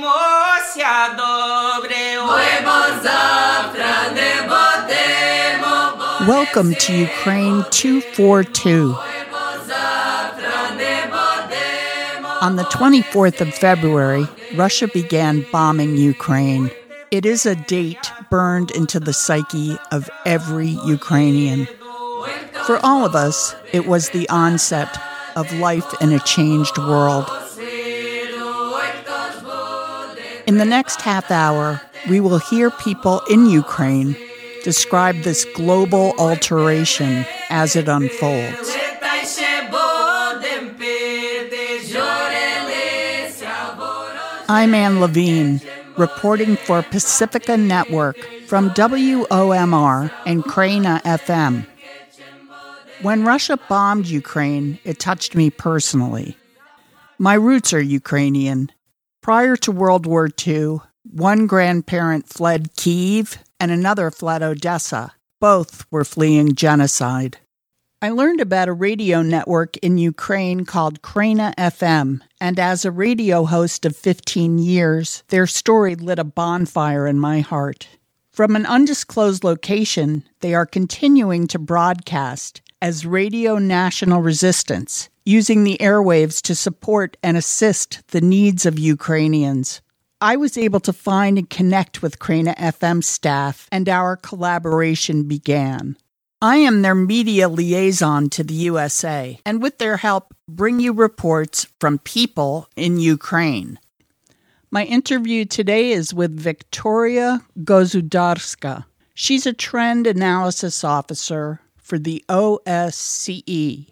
mosia dobre Welcome to Ukraine 242. On the 24th of February, Russia began bombing Ukraine. It is a date burned into the psyche of every Ukrainian. For all of us, it was the onset of life in a changed world. In the next half hour, we will hear people in Ukraine describe this global alteration as it unfolds. I'm Anne Levine, reporting for Pacifica Network from WOMR and Kraina FM. When Russia bombed Ukraine, it touched me personally. My roots are Ukrainian. Prior to World War II, one grandparent fled Kiev and another fled Odessa. Both were fleeing genocide. I learned about a radio network in Ukraine called Kraina FM, and as a radio host of 15 years, their story lit a bonfire in my heart. From an undisclosed location, they are continuing to broadcast as Radio National Resistance, using the airwaves to support and assist the needs of Ukrainians. I was able to find and connect with Kraina FM staff, and our collaboration began. I am their media liaison to the USA, and with their help, bring you reports from people in Ukraine. My interview today is with Victoria Gozudarska. She's a trend analysis officer for the OSCE,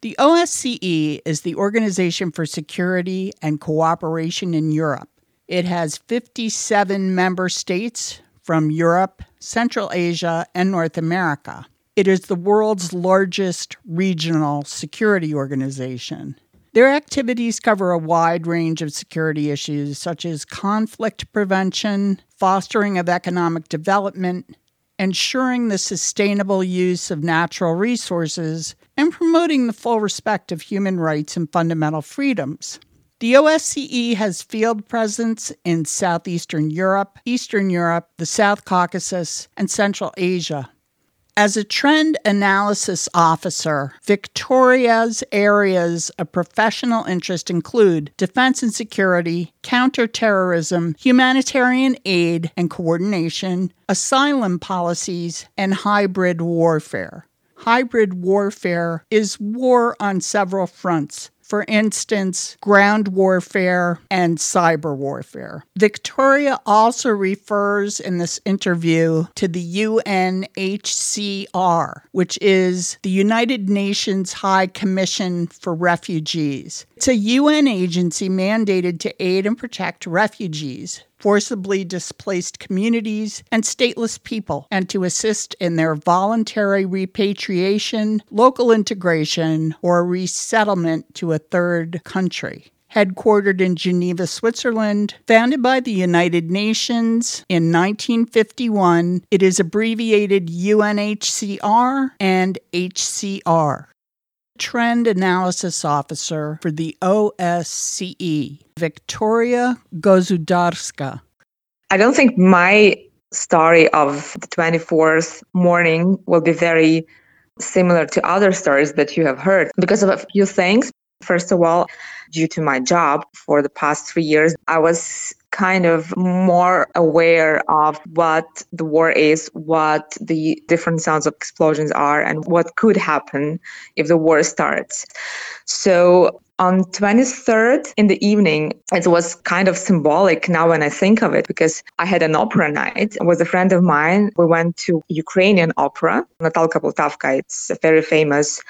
the OSCE is the Organization for Security and Cooperation in Europe. It has 57 member states from Europe, Central Asia, and North America. It is the world's largest regional security organization. Their activities cover a wide range of security issues such as conflict prevention, fostering of economic development, ensuring the sustainable use of natural resources, and promoting the full respect of human rights and fundamental freedoms. The OSCE has field presence in Southeastern Europe, Eastern Europe, the South Caucasus, and Central Asia. As a trend analysis officer, Victoria's areas of professional interest include defense and security, counterterrorism, humanitarian aid and coordination, asylum policies, and hybrid warfare. Hybrid warfare is war on several fronts for instance, ground warfare and cyber warfare. Victoria also refers in this interview to the UNHCR, which is the United Nations High Commission for Refugees. It's a UN agency mandated to aid and protect refugees forcibly displaced communities, and stateless people, and to assist in their voluntary repatriation, local integration, or resettlement to a third country headquartered in Geneva, Switzerland, founded by the United Nations in 1951. It is abbreviated UNHCR and HCR trend analysis officer for the OSCE, Victoria Gozudarska. I don't think my story of the 24th morning will be very similar to other stories that you have heard because of a few things. First of all, due to my job for the past three years, I was kind of more aware of what the war is, what the different sounds of explosions are, and what could happen if the war starts. So on 23rd in the evening it was kind of symbolic now when i think of it because i had an opera night. With a friend of mine. We went to ukrainian opera. Natalka poltavka it's a very famous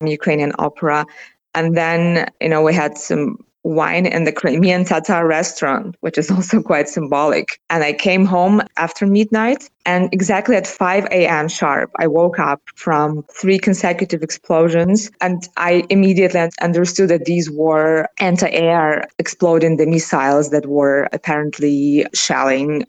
ukrainian opera. And then you know we had some wine in the Crimean Tatar restaurant, which is also quite symbolic. And I came home after midnight, and exactly at 5 a.m. sharp, I woke up from three consecutive explosions. And I immediately understood that these were anti air exploding the missiles that were apparently shelling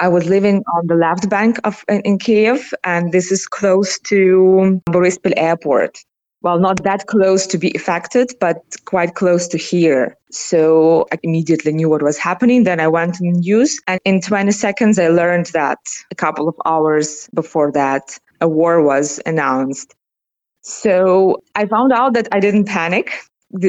I was living on the left bank of in Kiev, and this is close to Borispil Airport. Well, not that close to be affected, but quite close to here. So I immediately knew what was happening. Then I went to the news, and in 20 seconds, I learned that a couple of hours before that, a war was announced. So I found out that I didn't panic.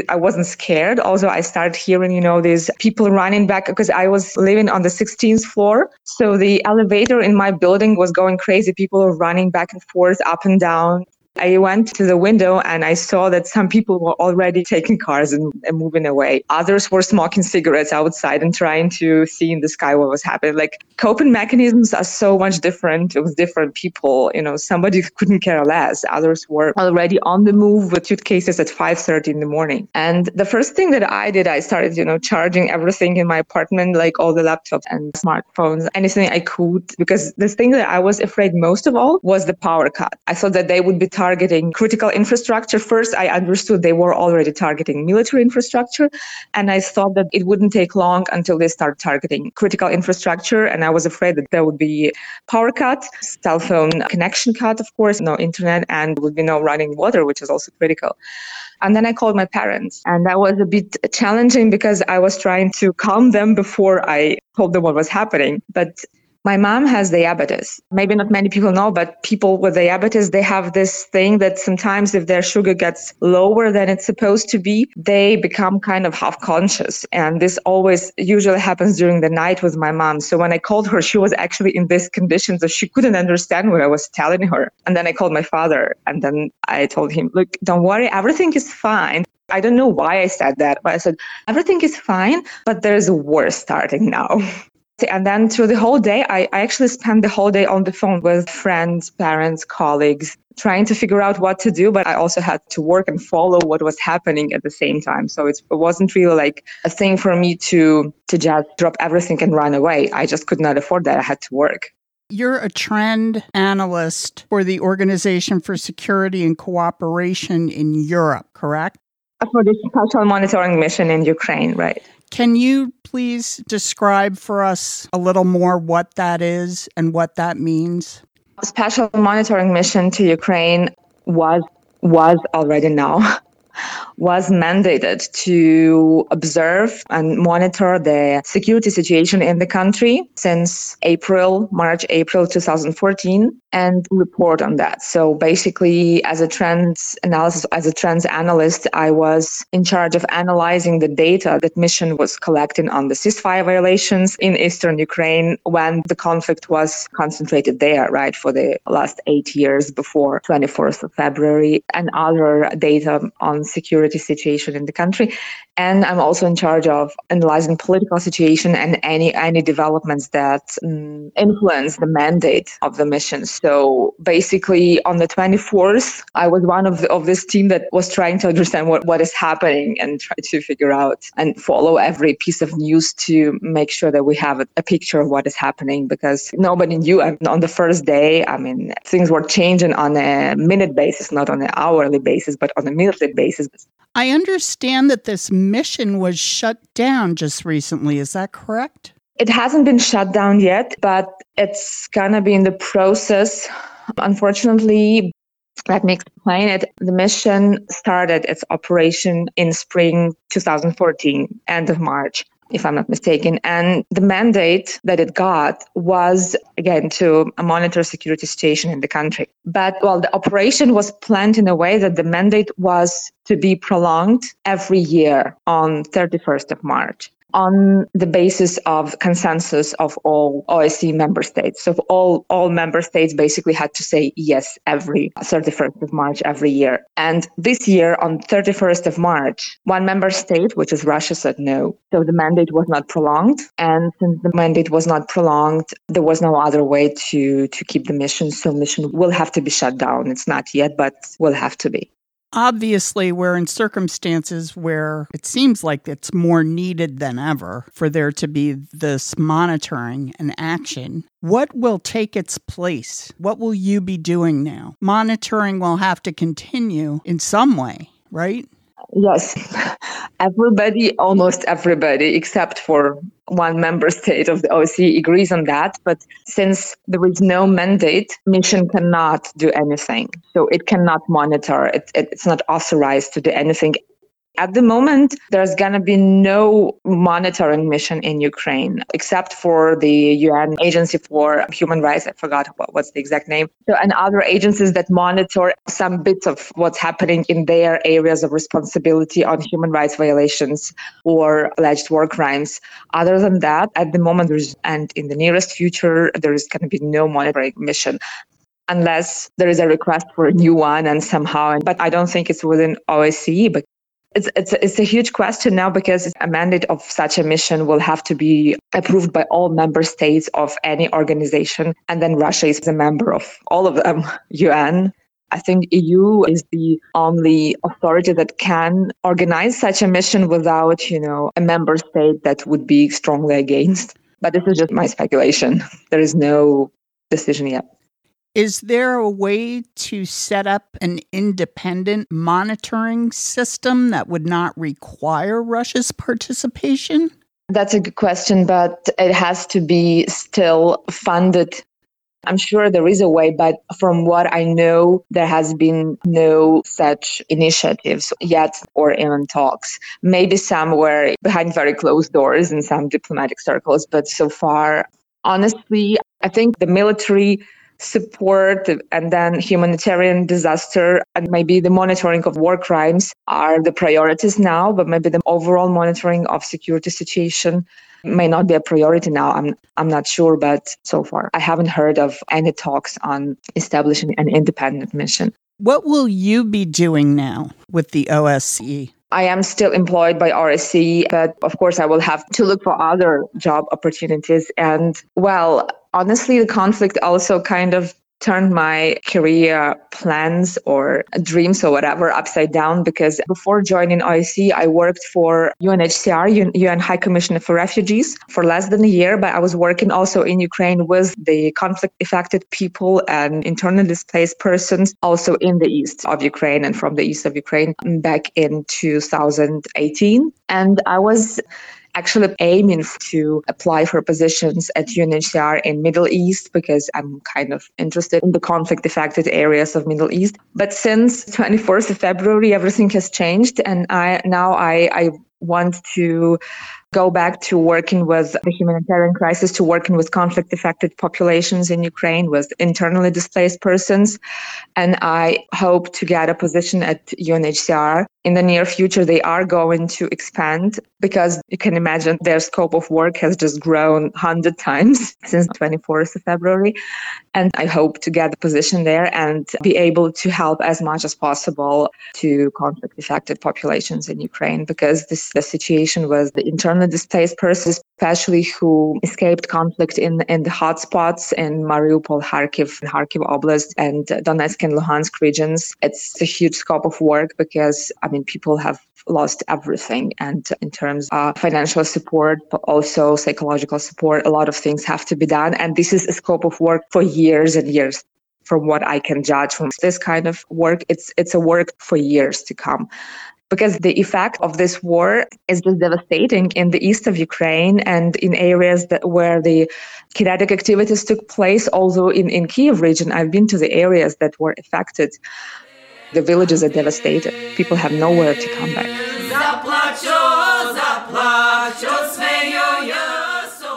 I wasn't scared. Also, I started hearing, you know, these people running back because I was living on the 16th floor. So the elevator in my building was going crazy. People were running back and forth, up and down. I went to the window and I saw that some people were already taking cars and, and, moving away. Others were smoking cigarettes outside and trying to see in the sky what was happening. Like coping mechanisms are so much different with different people. You know, somebody couldn't care less. Others were already on the move with suitcases at 5:30 in the morning. And the first thing that I did, I started, you know, charging everything in my apartment, like all the laptops and smartphones, anything I could, because the thing that I was afraid most of all was the power cut. I thought that they would be targeting critical infrastructure. First, I understood they were already targeting military infrastructure. And I thought that it wouldn't take long until they start targeting critical infrastructure. And I was afraid that there would be power cut, cell phone connection cut, of course, no internet, and would be no running water, which is also critical. And then I called my parents. And that was a bit challenging because I was trying to calm them before I told them what was happening. But my mom has diabetes. Maybe not many people know, but people with diabetes, they have this thing that sometimes if their sugar gets lower than it's supposed to be, they become kind of half conscious. And this always usually happens during the night with my mom. So when I called her, she was actually in this condition, so she couldn't understand what I was telling her. And then I called my father and then I told him, look, don't worry, everything is fine. I don't know why I said that, but I said, everything is fine, but there's a war starting now. And then through the whole day, I, I actually spent the whole day on the phone with friends, parents, colleagues, trying to figure out what to do. But I also had to work and follow what was happening at the same time. So it wasn't really like a thing for me to, to just drop everything and run away. I just could not afford that. I had to work. You're a trend analyst for the Organization for Security and Cooperation in Europe, correct? For the Special Monitoring Mission in Ukraine, right. Can you please describe for us a little more what that is and what that means? Special monitoring mission to Ukraine was was already now was mandated to observe and monitor the security situation in the country since April, March, April 2014 and report on that. So basically, as a trends analysis, as a trends analyst, I was in charge of analyzing the data that mission was collecting on the ceasefire violations in eastern Ukraine when the conflict was concentrated there, right, for the last eight years before 24th of February, and other data on security situation in the country. And I'm also in charge of analyzing political situation and any any developments that um, influence the mandate of the mission. So basically, on the 24th, I was one of the, of this team that was trying to understand what, what is happening and try to figure out and follow every piece of news to make sure that we have a, a picture of what is happening because nobody knew. on the first day, I mean, things were changing on a minute basis, not on an hourly basis, but on a minute basis. I understand that this mission was shut down just recently. Is that correct? It hasn't been shut down yet, but it's gonna be in the process. Unfortunately, let me explain it. The mission started its operation in spring 2014, end of March if I'm not mistaken. And the mandate that it got was, again, to monitor security situation in the country. But, well, the operation was planned in a way that the mandate was to be prolonged every year on 31st of March on the basis of consensus of all OSCE member states. So all, all member states basically had to say yes every 31st of March every year. And this year on 31st of March, one member state, which is Russia, said no. So the mandate was not prolonged. And since the mandate was not prolonged, there was no other way to, to keep the mission. So mission will have to be shut down. It's not yet, but will have to be. Obviously, we're in circumstances where it seems like it's more needed than ever for there to be this monitoring and action. What will take its place? What will you be doing now? Monitoring will have to continue in some way, right? Yes, everybody, almost everybody, except for one member state of the OSCE agrees on that. But since there is no mandate, mission cannot do anything. So it cannot monitor. It, it, it's not authorized to do anything at the moment, there's going to be no monitoring mission in Ukraine except for the UN Agency for Human Rights. I forgot what, what's the exact name. So, and other agencies that monitor some bits of what's happening in their areas of responsibility on human rights violations or alleged war crimes. Other than that, at the moment, and in the nearest future, there is going to be no monitoring mission unless there is a request for a new one and somehow but i don't think it's within OSCE but it's, it's, it's a huge question now because a mandate of such a mission will have to be approved by all member states of any organization. And then Russia is a member of all of them, UN. I think EU is the only authority that can organize such a mission without, you know, a member state that would be strongly against. But this is just my speculation. There is no decision yet. Is there a way to set up an independent monitoring system that would not require Russia's participation? That's a good question, but it has to be still funded. I'm sure there is a way, but from what I know, there has been no such initiatives yet or even talks. Maybe somewhere behind very closed doors in some diplomatic circles, but so far, honestly, I think the military support and then humanitarian disaster and maybe the monitoring of war crimes are the priorities now but maybe the overall monitoring of security situation may not be a priority now. I'm i'm not sure but so far i haven't heard of any talks on establishing an independent mission. What will you be doing now with the OSCE I am still employed by OSCE, but of course, I will have to look for other job opportunities. And well, honestly, the conflict also kind of turned my career plans or dreams or whatever upside down because before joining OSCE, I worked for UNHCR, UN High Commissioner for Refugees, for less than a year. But I was working also in Ukraine with the conflict affected people and internally displaced persons, also in the east of Ukraine and from the east of Ukraine back in 2018. And I was actually aiming to apply for positions at UNHCR in Middle East because I'm kind of interested in the conflict affected areas of Middle East. But since 24th of February, everything has changed, and I now I, I want to go back to working with the humanitarian crisis, to working with conflict affected populations in Ukraine, with internally displaced persons. And I hope to get a position at UNHCR. In the near future, they are going to expand because you can imagine their scope of work has just grown 100 times since 24th of February. And I hope to get a position there and be able to help as much as possible to conflict affected populations in Ukraine because this the situation was the internal displaced persons, especially who escaped conflict in, in the hotspots in Mariupol, Kharkiv, Kharkiv Oblast, and Donetsk and Luhansk regions. It's a huge scope of work because, I mean, people have lost everything. And in terms of financial support, but also psychological support, a lot of things have to be done. And this is a scope of work for years and years. From what I can judge from this kind of work, it's it's a work for years to come because the effect of this war is just devastating in the east of Ukraine and in areas that where the kinetic activities took place. Although in, in Kiev region, I've been to the areas that were affected. The villages are devastated. People have nowhere to come back.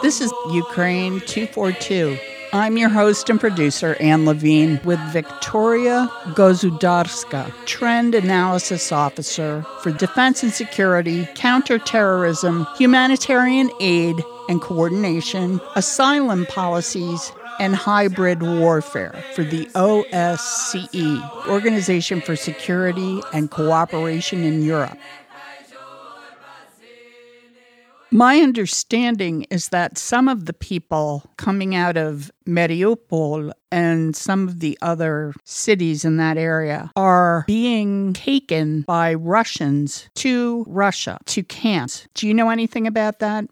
This is Ukraine 242. I'm your host and producer, Anne Levine, with Victoria Gozudarska, Trend Analysis Officer for Defense and Security, Counterterrorism, Humanitarian Aid and Coordination, Asylum Policies, and Hybrid Warfare for the OSCE, Organization for Security and Cooperation in Europe. My understanding is that some of the people coming out of Mariupol and some of the other cities in that area are being taken by Russians to Russia, to camps. Do you know anything about that?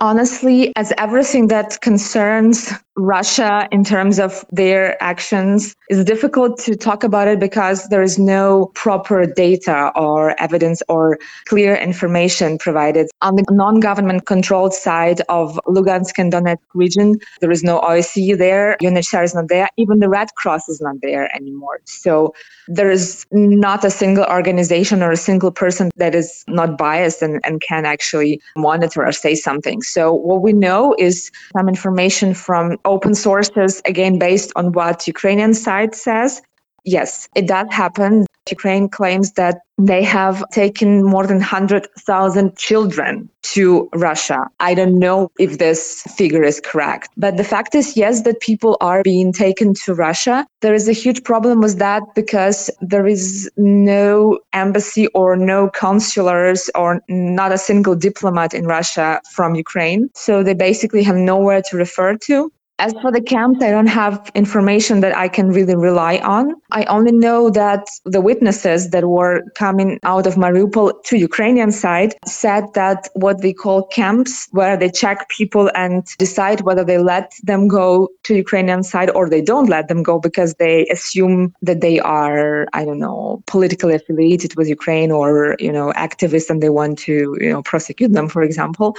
Honestly, as everything that concerns Russia in terms of their actions is difficult to talk about it because there is no proper data or evidence or clear information provided. On the non-government controlled side of Lugansk and Donetsk region, there is no OSCE there, UNHCR is not there, even the Red Cross is not there anymore. So there is not a single organization or a single person that is not biased and, and can actually monitor or say something. So what we know is some information from open sources, again, based on what Ukrainian side says. Yes, it does happen. Ukraine claims that they have taken more than 100,000 children to Russia. I don't know if this figure is correct, but the fact is, yes, that people are being taken to Russia. There is a huge problem with that because there is no embassy or no consulars or not a single diplomat in Russia from Ukraine. So they basically have nowhere to refer to. As for the camps, I don't have information that I can really rely on. I only know that the witnesses that were coming out of Mariupol to Ukrainian side said that what they call camps, where they check people and decide whether they let them go to Ukrainian side or they don't let them go because they assume that they are, I don't know, politically affiliated with Ukraine or, you know, activists and they want to, you know, prosecute them, for example.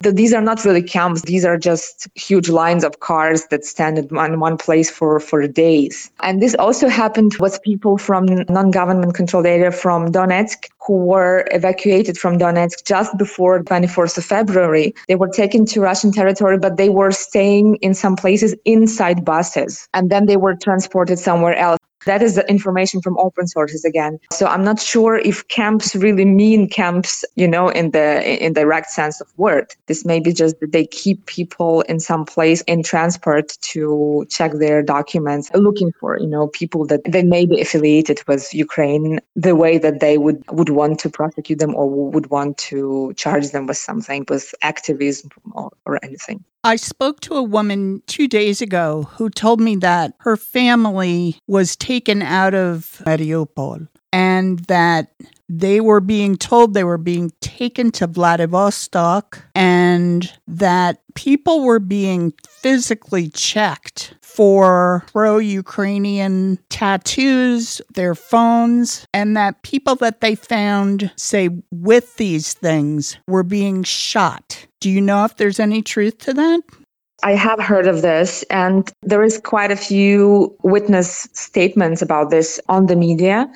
That these are not really camps. These are just huge lines of cars cars that stand in one place for, for days. And this also happened with people from non-government controlled area from Donetsk who were evacuated from Donetsk just before 24th of February. They were taken to Russian territory, but they were staying in some places inside buses. And then they were transported somewhere else. That is the information from open sources again. So I'm not sure if camps really mean camps, you know, in the in direct sense of word. This may be just that they keep people in some place in transport to check their documents, looking for, you know, people that they may be affiliated with Ukraine the way that they would would want to prosecute them or would want to charge them with something, with activism or, or anything. I spoke to a woman two days ago who told me that her family was taken out of Mariupol and that they were being told they were being taken to Vladivostok and that people were being physically checked for pro Ukrainian tattoos, their phones, and that people that they found, say, with these things were being shot. Do you know if there's any truth to that? I have heard of this, and there is quite a few witness statements about this on the media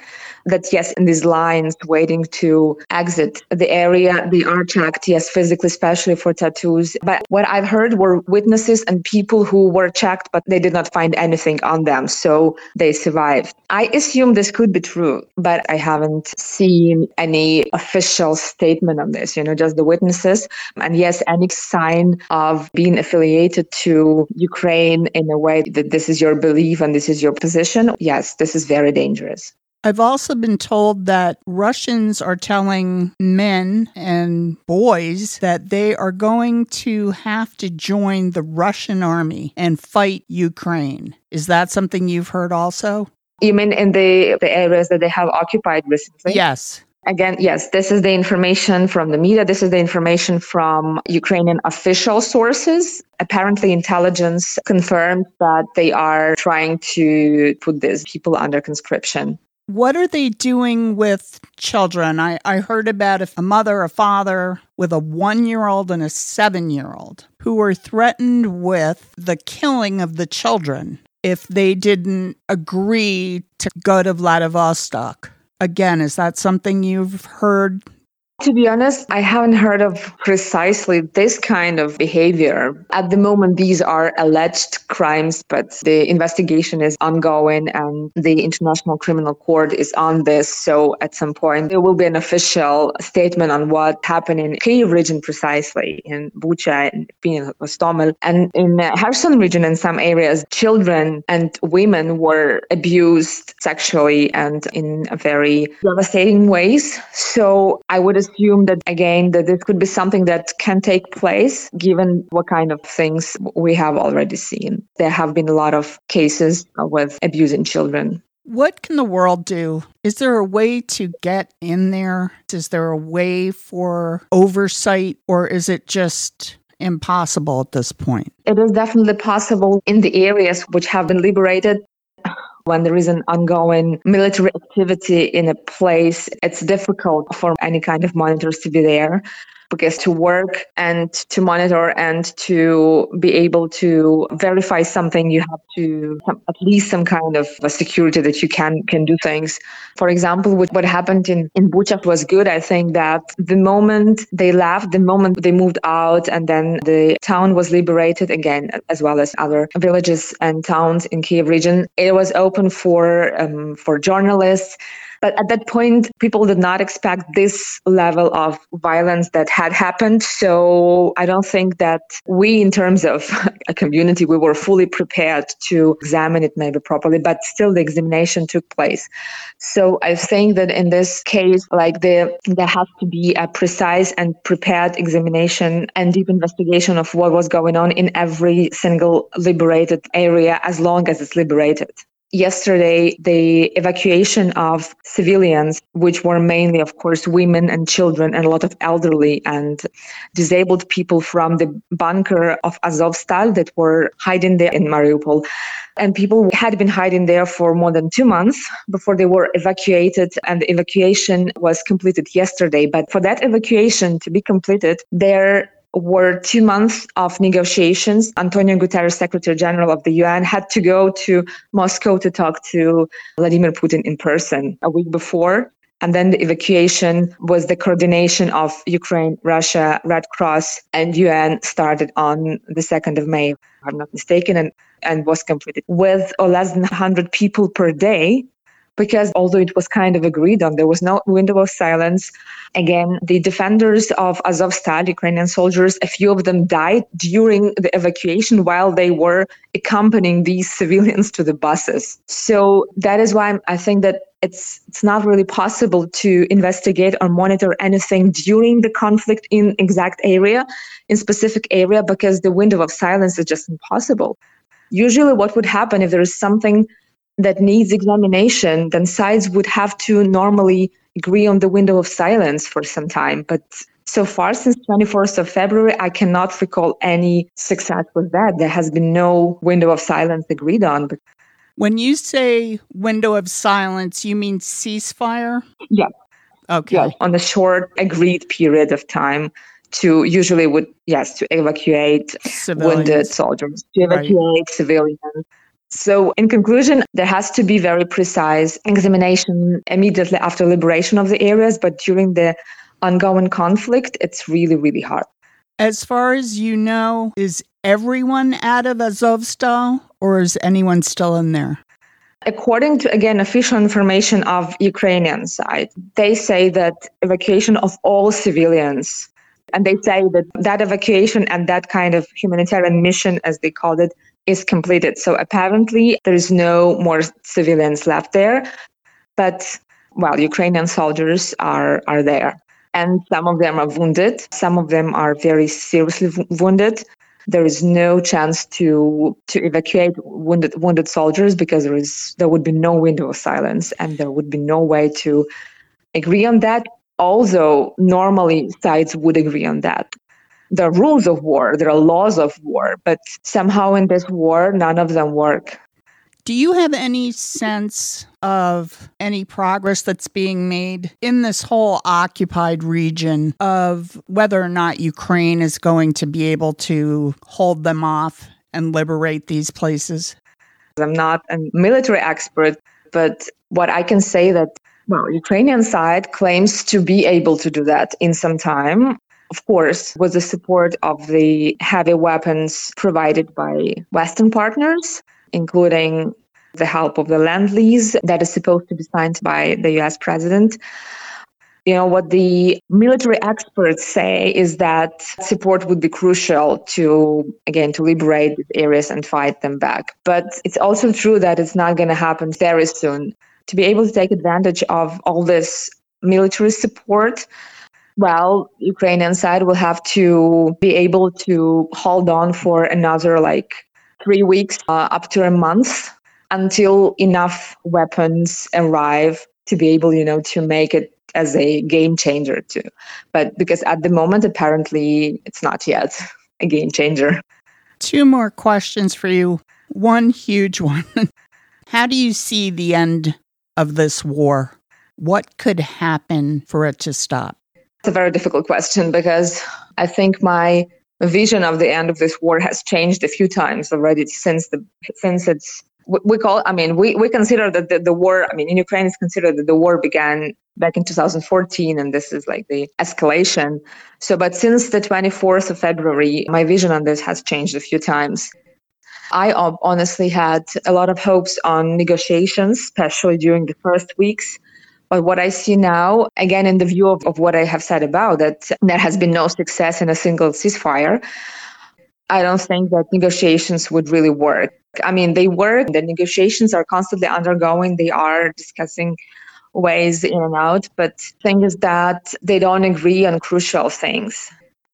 that yes, in these lines waiting to exit the area, they are checked, yes, physically, especially for tattoos. But what I've heard were witnesses and people who were checked, but they did not find anything on them. So they survived. I assume this could be true, but I haven't seen any official statement on this, you know, just the witnesses. And yes, any sign of being affiliated to Ukraine in a way that this is your belief and this is your position, yes, this is very dangerous. I've also been told that Russians are telling men and boys that they are going to have to join the Russian army and fight Ukraine. Is that something you've heard also? You mean in the, the areas that they have occupied recently? Yes. Again, yes, this is the information from the media. This is the information from Ukrainian official sources. Apparently, intelligence confirmed that they are trying to put these people under conscription. What are they doing with children? I, I heard about a mother, a father with a one year old and a seven year old who were threatened with the killing of the children if they didn't agree to go to Vladivostok. Again, is that something you've heard to be honest, I haven't heard of precisely this kind of behavior. At the moment, these are alleged crimes, but the investigation is ongoing and the International Criminal Court is on this. So at some point, there will be an official statement on what happened in Kyiv region precisely, in Bucha and Hostomel. And in Kherson region, in some areas, children and women were abused sexually and in very devastating ways. So I would assume that again that this could be something that can take place given what kind of things we have already seen. There have been a lot of cases with abusing children. What can the world do? Is there a way to get in there? Is there a way for oversight or is it just impossible at this point? It is definitely possible in the areas which have been liberated. When there is an ongoing military activity in a place, it's difficult for any kind of monitors to be there because to work and to monitor and to be able to verify something, you have to at least some kind of security that you can can do things. For example, with what happened in in Bucha was good. I think that the moment they left, the moment they moved out, and then the town was liberated again, as well as other villages and towns in Kiev region, it was open for um, for journalists but at that point, people did not expect this level of violence that had happened. So I don't think that we, in terms of a community, we were fully prepared to examine it maybe properly, but still the examination took place. So I think that in this case, like the, there has to be a precise and prepared examination and deep investigation of what was going on in every single liberated area as long as it's liberated yesterday the evacuation of civilians which were mainly of course women and children and a lot of elderly and disabled people from the bunker of azovstal that were hiding there in mariupol. And people had been hiding there for more than two months before they were evacuated and the evacuation was completed yesterday. But for that evacuation to be completed there were two months of negotiations. Antonio Guterres, Secretary General of the UN, had to go to Moscow to talk to Vladimir Putin in person a week before. And then the evacuation was the coordination of Ukraine, Russia, Red Cross, and UN started on the 2nd of May, if I'm not mistaken, and, and was completed with or less than 100 people per day because although it was kind of agreed on, there was no window of silence. Again, the defenders of Azovstal, Ukrainian soldiers, a few of them died during the evacuation while they were accompanying these civilians to the buses. So that is why I think that it's it's not really possible to investigate or monitor anything during the conflict in exact area in specific area because the window of silence is just impossible usually what would happen if there is something that needs examination, then sides would have to normally agree on the window of silence for some time. But so far, since 24th of February, I cannot recall any success with that. There has been no window of silence agreed on. When you say window of silence, you mean ceasefire? Yeah. Okay. Yeah, on a short agreed period of time to usually would yes to evacuate civilians. wounded soldiers to evacuate right. civilians so, in conclusion, there has to be very precise examination immediately after liberation of the areas, but during the ongoing conflict, it's really, really hard. As far as you know, is everyone out of Azovstal or is anyone still in there? According to, again, official information of Ukrainian side, they say that evacuation of all civilians, and they say that that evacuation and that kind of humanitarian mission, as they called it, is completed. So apparently there is no more civilians left there, but well, Ukrainian soldiers are are there, and some of them are wounded. Some of them are very seriously w- wounded. There is no chance to to evacuate wounded wounded soldiers because there is there would be no window of silence, and there would be no way to agree on that. Although normally sides would agree on that there are rules of war, there are laws of war, but somehow in this war, none of them work. Do you have any sense of any progress that's being made in this whole occupied region of whether or not Ukraine is going to be able to hold them off and liberate these places? I'm not a military expert, but what I can say that well, Ukrainian side claims to be able to do that in some time of course, with the support of the heavy weapons provided by Western partners, including the help of the lend lease that is supposed to be signed by the US president. You know, what the military experts say is that support would be crucial to, again, to liberate areas and fight them back. But it's also true that it's not going to happen very soon. To be able to take advantage of all this military support, well, Ukrainian side will have to be able to hold on for another like three weeks uh, up to a month until enough weapons arrive to be able, you know, to make it as a game changer too. But because at the moment, apparently, it's not yet. a game changer. Two more questions for you. One huge one. How do you see the end of this war? What could happen for it to stop? It's a very difficult question because I think my vision of the end of this war has changed a few times already since the since it's we call i mean we, we consider that the, the war i mean in ukraine it's considered that the war began back in 2014 and this is like the escalation. So but since the 24th of february my vision on this has changed a few times. I honestly had a lot of hopes on negotiations especially during the first weeks but what I see now, again, in the view of, of what I have said about that, there has been no success in a single ceasefire. I don't think that negotiations would really work. I mean, they work. The negotiations are constantly undergoing. They are discussing ways in and out. But the thing is that they don't agree on crucial things.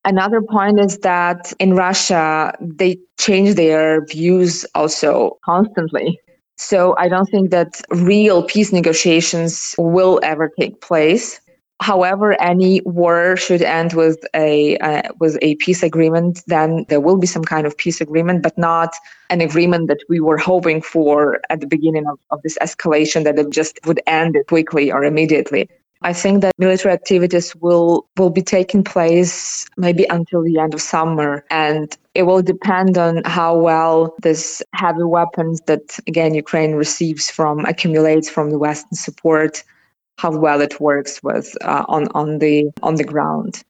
Another point is that in Russia, they change their views also constantly. So I don't think that real peace negotiations will ever take place. However, any war should end with a uh, with a peace agreement. Then there will be some kind of peace agreement, but not an agreement that we were hoping for at the beginning of, of this escalation that it just would end quickly or immediately. I think that military activities will will be taking place maybe until the end of summer and it will depend on how well this heavy weapons that again Ukraine receives from accumulates from the western support how well it works with uh, on on the on the ground.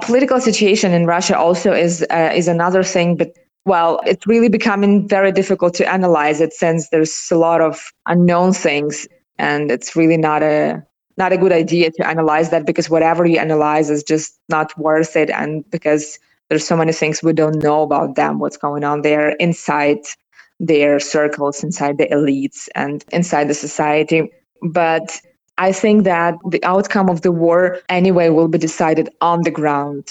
Political situation in Russia also is uh, is another thing but well, it's really becoming very difficult to analyze it since there's a lot of unknown things and it's really not a not a good idea to analyze that because whatever you analyze is just not worth it and because there's so many things we don't know about them what's going on. There inside their circles inside the elites and inside the society. But i think that the outcome of the war anyway will be decided on the ground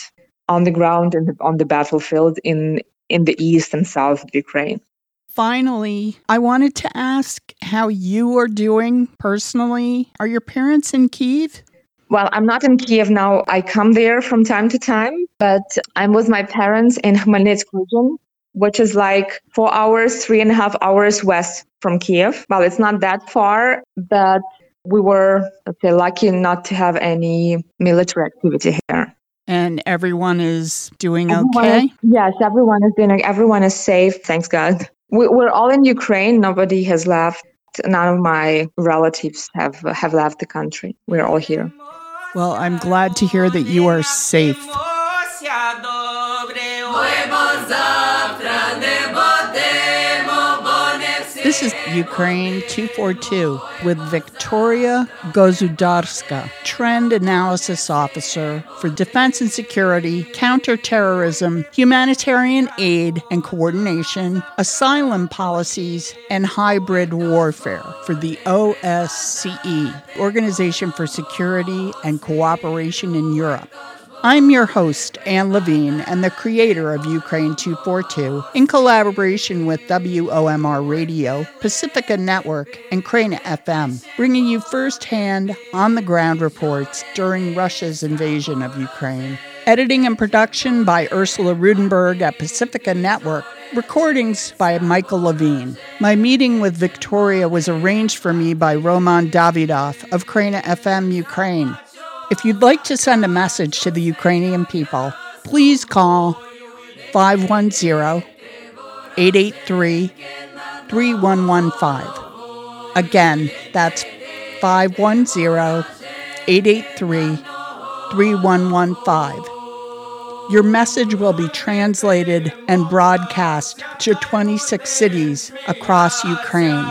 on the ground and on the battlefield in in the east and south of ukraine finally, I wanted to ask how you are doing personally. Are your parents in Kiev? Well, I'm not in Kiev now. I come there from time to time, but I'm with my parents in Khmelnytsk region, which is like four hours, three and a half hours west from Kiev. Well, it's not that far, but we were okay, lucky not to have any military activity here. And everyone is doing everyone okay? Is, yes, everyone is doing everyone is safe, thanks God. We're all in Ukraine. Nobody has left. None of my relatives have have left the country. We're all here. Well, I'm glad to hear that you are safe. This is Ukraine 242 with Victoria Gozudarska, Trend Analysis Officer for Defense and Security, Counterterrorism, Humanitarian Aid and Coordination, Asylum Policies, and Hybrid Warfare for the OSCE, Organization for Security and Cooperation in Europe. I'm your host, Anne Levine, and the creator of Ukraine 242, in collaboration with WOMR Radio, Pacifica Network, and Kraina FM, bringing you firsthand, on the ground reports during Russia's invasion of Ukraine. Editing and production by Ursula Rudenberg at Pacifica Network. Recordings by Michael Levine. My meeting with Victoria was arranged for me by Roman Davidov of Kraina FM Ukraine. If you'd like to send a message to the Ukrainian people, please call 510 883 3115. Again, that's 510 883 3115. Your message will be translated and broadcast to 26 cities across Ukraine.